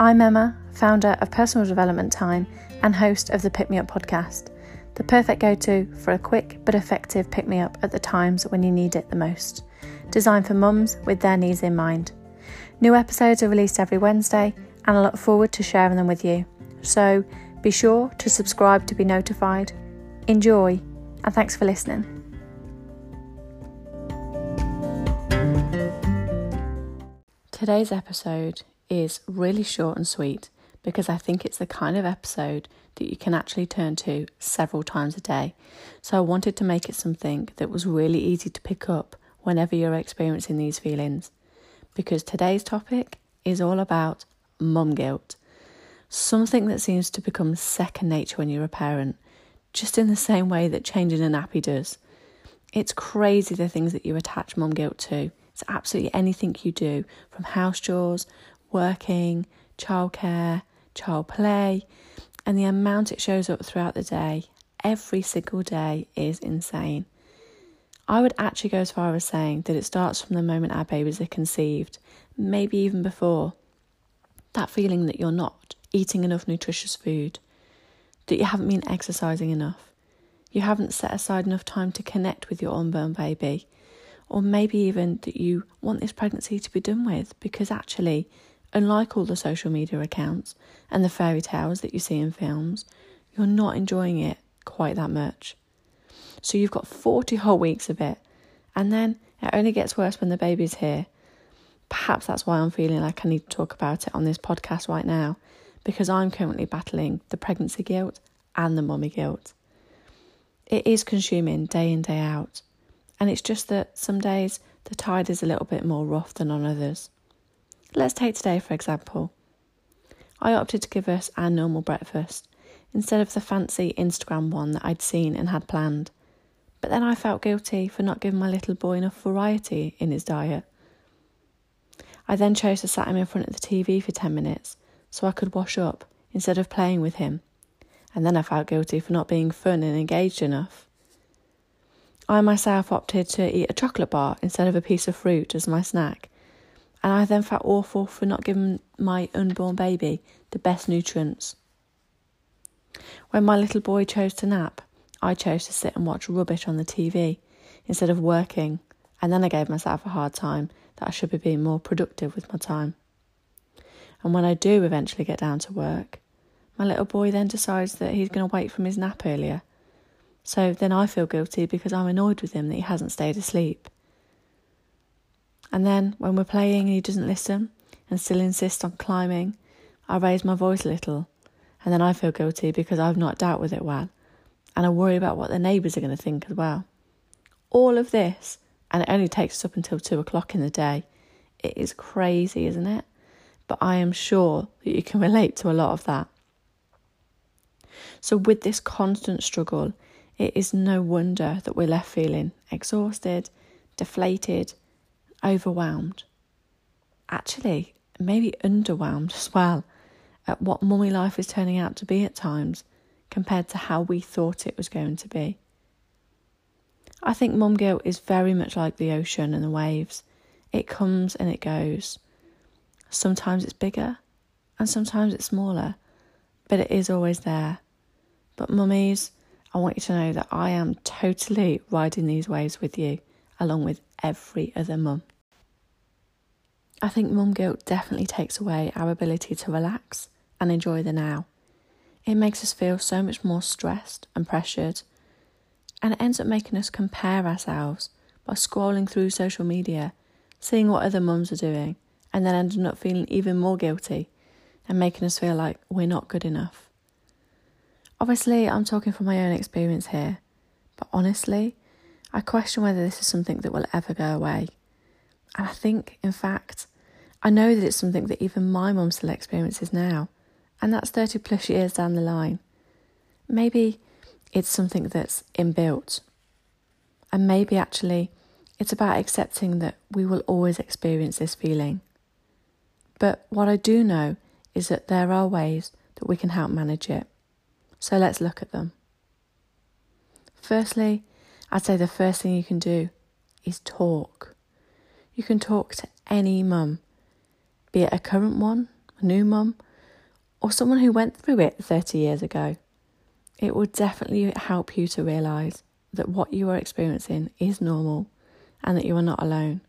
I'm Emma, founder of Personal Development Time and host of the Pick Me Up podcast, the perfect go to for a quick but effective pick me up at the times when you need it the most, designed for mums with their needs in mind. New episodes are released every Wednesday, and I look forward to sharing them with you. So be sure to subscribe to be notified. Enjoy, and thanks for listening. Today's episode is really short and sweet because I think it's the kind of episode that you can actually turn to several times a day. So I wanted to make it something that was really easy to pick up whenever you're experiencing these feelings. Because today's topic is all about mum guilt. Something that seems to become second nature when you're a parent, just in the same way that changing a nappy does. It's crazy the things that you attach mum guilt to. It's absolutely anything you do, from house chores, working, childcare, child play, and the amount it shows up throughout the day, every single day, is insane. I would actually go as far as saying that it starts from the moment our babies are conceived, maybe even before. That feeling that you're not eating enough nutritious food, that you haven't been exercising enough, you haven't set aside enough time to connect with your unborn baby, or maybe even that you want this pregnancy to be done with because actually, unlike all the social media accounts and the fairy tales that you see in films, you're not enjoying it quite that much. So you've got 40 whole weeks of it, and then it only gets worse when the baby's here. Perhaps that's why I'm feeling like I need to talk about it on this podcast right now, because I'm currently battling the pregnancy guilt and the mummy guilt. It is consuming day in, day out. And it's just that some days the tide is a little bit more rough than on others. Let's take today, for example. I opted to give us our normal breakfast instead of the fancy Instagram one that I'd seen and had planned. But then I felt guilty for not giving my little boy enough variety in his diet. I then chose to sat him in front of the TV for 10 minutes so I could wash up instead of playing with him. And then I felt guilty for not being fun and engaged enough. I myself opted to eat a chocolate bar instead of a piece of fruit as my snack, and I then felt awful for not giving my unborn baby the best nutrients. When my little boy chose to nap, I chose to sit and watch rubbish on the TV instead of working, and then I gave myself a hard time that I should be being more productive with my time. And when I do eventually get down to work, my little boy then decides that he's going to wake from his nap earlier so then I feel guilty because I'm annoyed with him that he hasn't stayed asleep. And then when we're playing and he doesn't listen and still insists on climbing, I raise my voice a little. And then I feel guilty because I've not dealt with it well. And I worry about what the neighbours are going to think as well. All of this, and it only takes us up until two o'clock in the day. It is crazy, isn't it? But I am sure that you can relate to a lot of that. So, with this constant struggle, it is no wonder that we're left feeling exhausted, deflated, overwhelmed. Actually, maybe underwhelmed as well at what mummy life is turning out to be at times compared to how we thought it was going to be. I think mum guilt is very much like the ocean and the waves. It comes and it goes. Sometimes it's bigger and sometimes it's smaller, but it is always there. But mummies, I want you to know that I am totally riding these waves with you, along with every other mum. I think mum guilt definitely takes away our ability to relax and enjoy the now. It makes us feel so much more stressed and pressured, and it ends up making us compare ourselves by scrolling through social media, seeing what other mums are doing, and then ending up feeling even more guilty and making us feel like we're not good enough. Obviously, I'm talking from my own experience here, but honestly, I question whether this is something that will ever go away. I think, in fact, I know that it's something that even my mum still experiences now, and that's 30 plus years down the line. Maybe it's something that's inbuilt, and maybe actually it's about accepting that we will always experience this feeling. But what I do know is that there are ways that we can help manage it. So let's look at them. Firstly, I'd say the first thing you can do is talk. You can talk to any mum, be it a current one, a new mum, or someone who went through it 30 years ago. It will definitely help you to realize that what you are experiencing is normal and that you are not alone.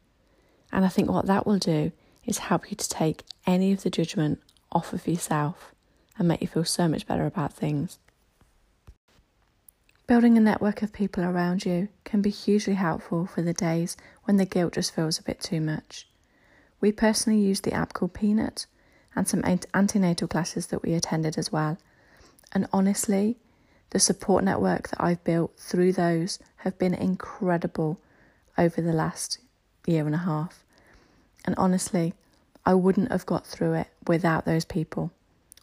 And I think what that will do is help you to take any of the judgment off of yourself and make you feel so much better about things. Building a network of people around you can be hugely helpful for the days when the guilt just feels a bit too much. We personally use the app called Peanut and some antenatal classes that we attended as well. And honestly, the support network that I've built through those have been incredible over the last year and a half. And honestly, I wouldn't have got through it without those people.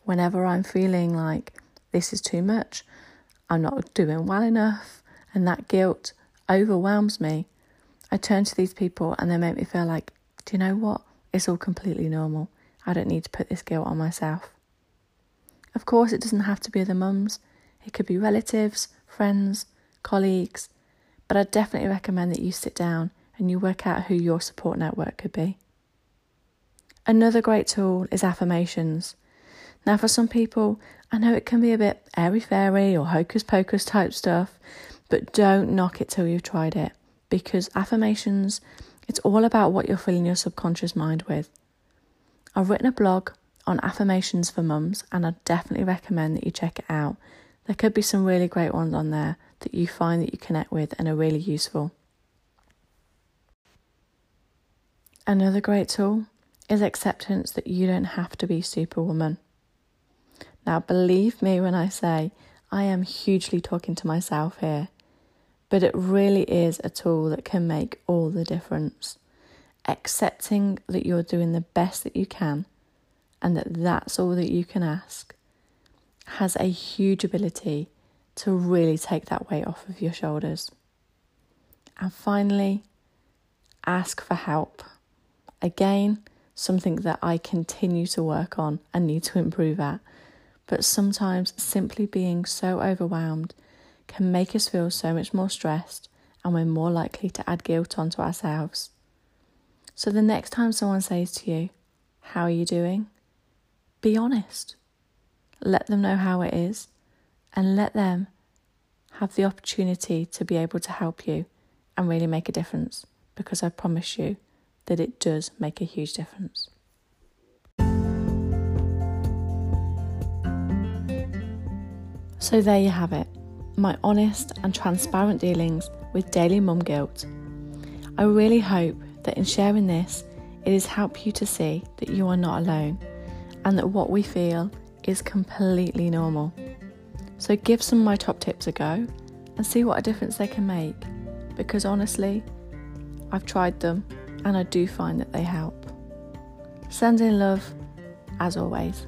Whenever I'm feeling like this is too much, I'm not doing well enough, and that guilt overwhelms me, I turn to these people and they make me feel like, do you know what? It's all completely normal. I don't need to put this guilt on myself. Of course, it doesn't have to be the mums, it could be relatives, friends, colleagues, but I definitely recommend that you sit down and you work out who your support network could be. Another great tool is affirmations. Now, for some people, I know it can be a bit airy fairy or hocus pocus type stuff, but don't knock it till you've tried it because affirmations, it's all about what you're filling your subconscious mind with. I've written a blog on affirmations for mums, and I definitely recommend that you check it out. There could be some really great ones on there that you find that you connect with and are really useful. Another great tool is acceptance that you don't have to be superwoman. Now, believe me when I say I am hugely talking to myself here, but it really is a tool that can make all the difference. Accepting that you're doing the best that you can and that that's all that you can ask has a huge ability to really take that weight off of your shoulders. And finally, ask for help. Again, something that I continue to work on and need to improve at but sometimes simply being so overwhelmed can make us feel so much more stressed and we're more likely to add guilt onto ourselves. So the next time someone says to you, How are you doing? Be honest. Let them know how it is and let them have the opportunity to be able to help you and really make a difference because I promise you that it does make a huge difference. So there you have it my honest and transparent dealings with daily mum guilt. I really hope that in sharing this, it has helped you to see that you are not alone and that what we feel is completely normal. So give some of my top tips a go and see what a difference they can make because honestly, I've tried them and I do find that they help. Sending love as always.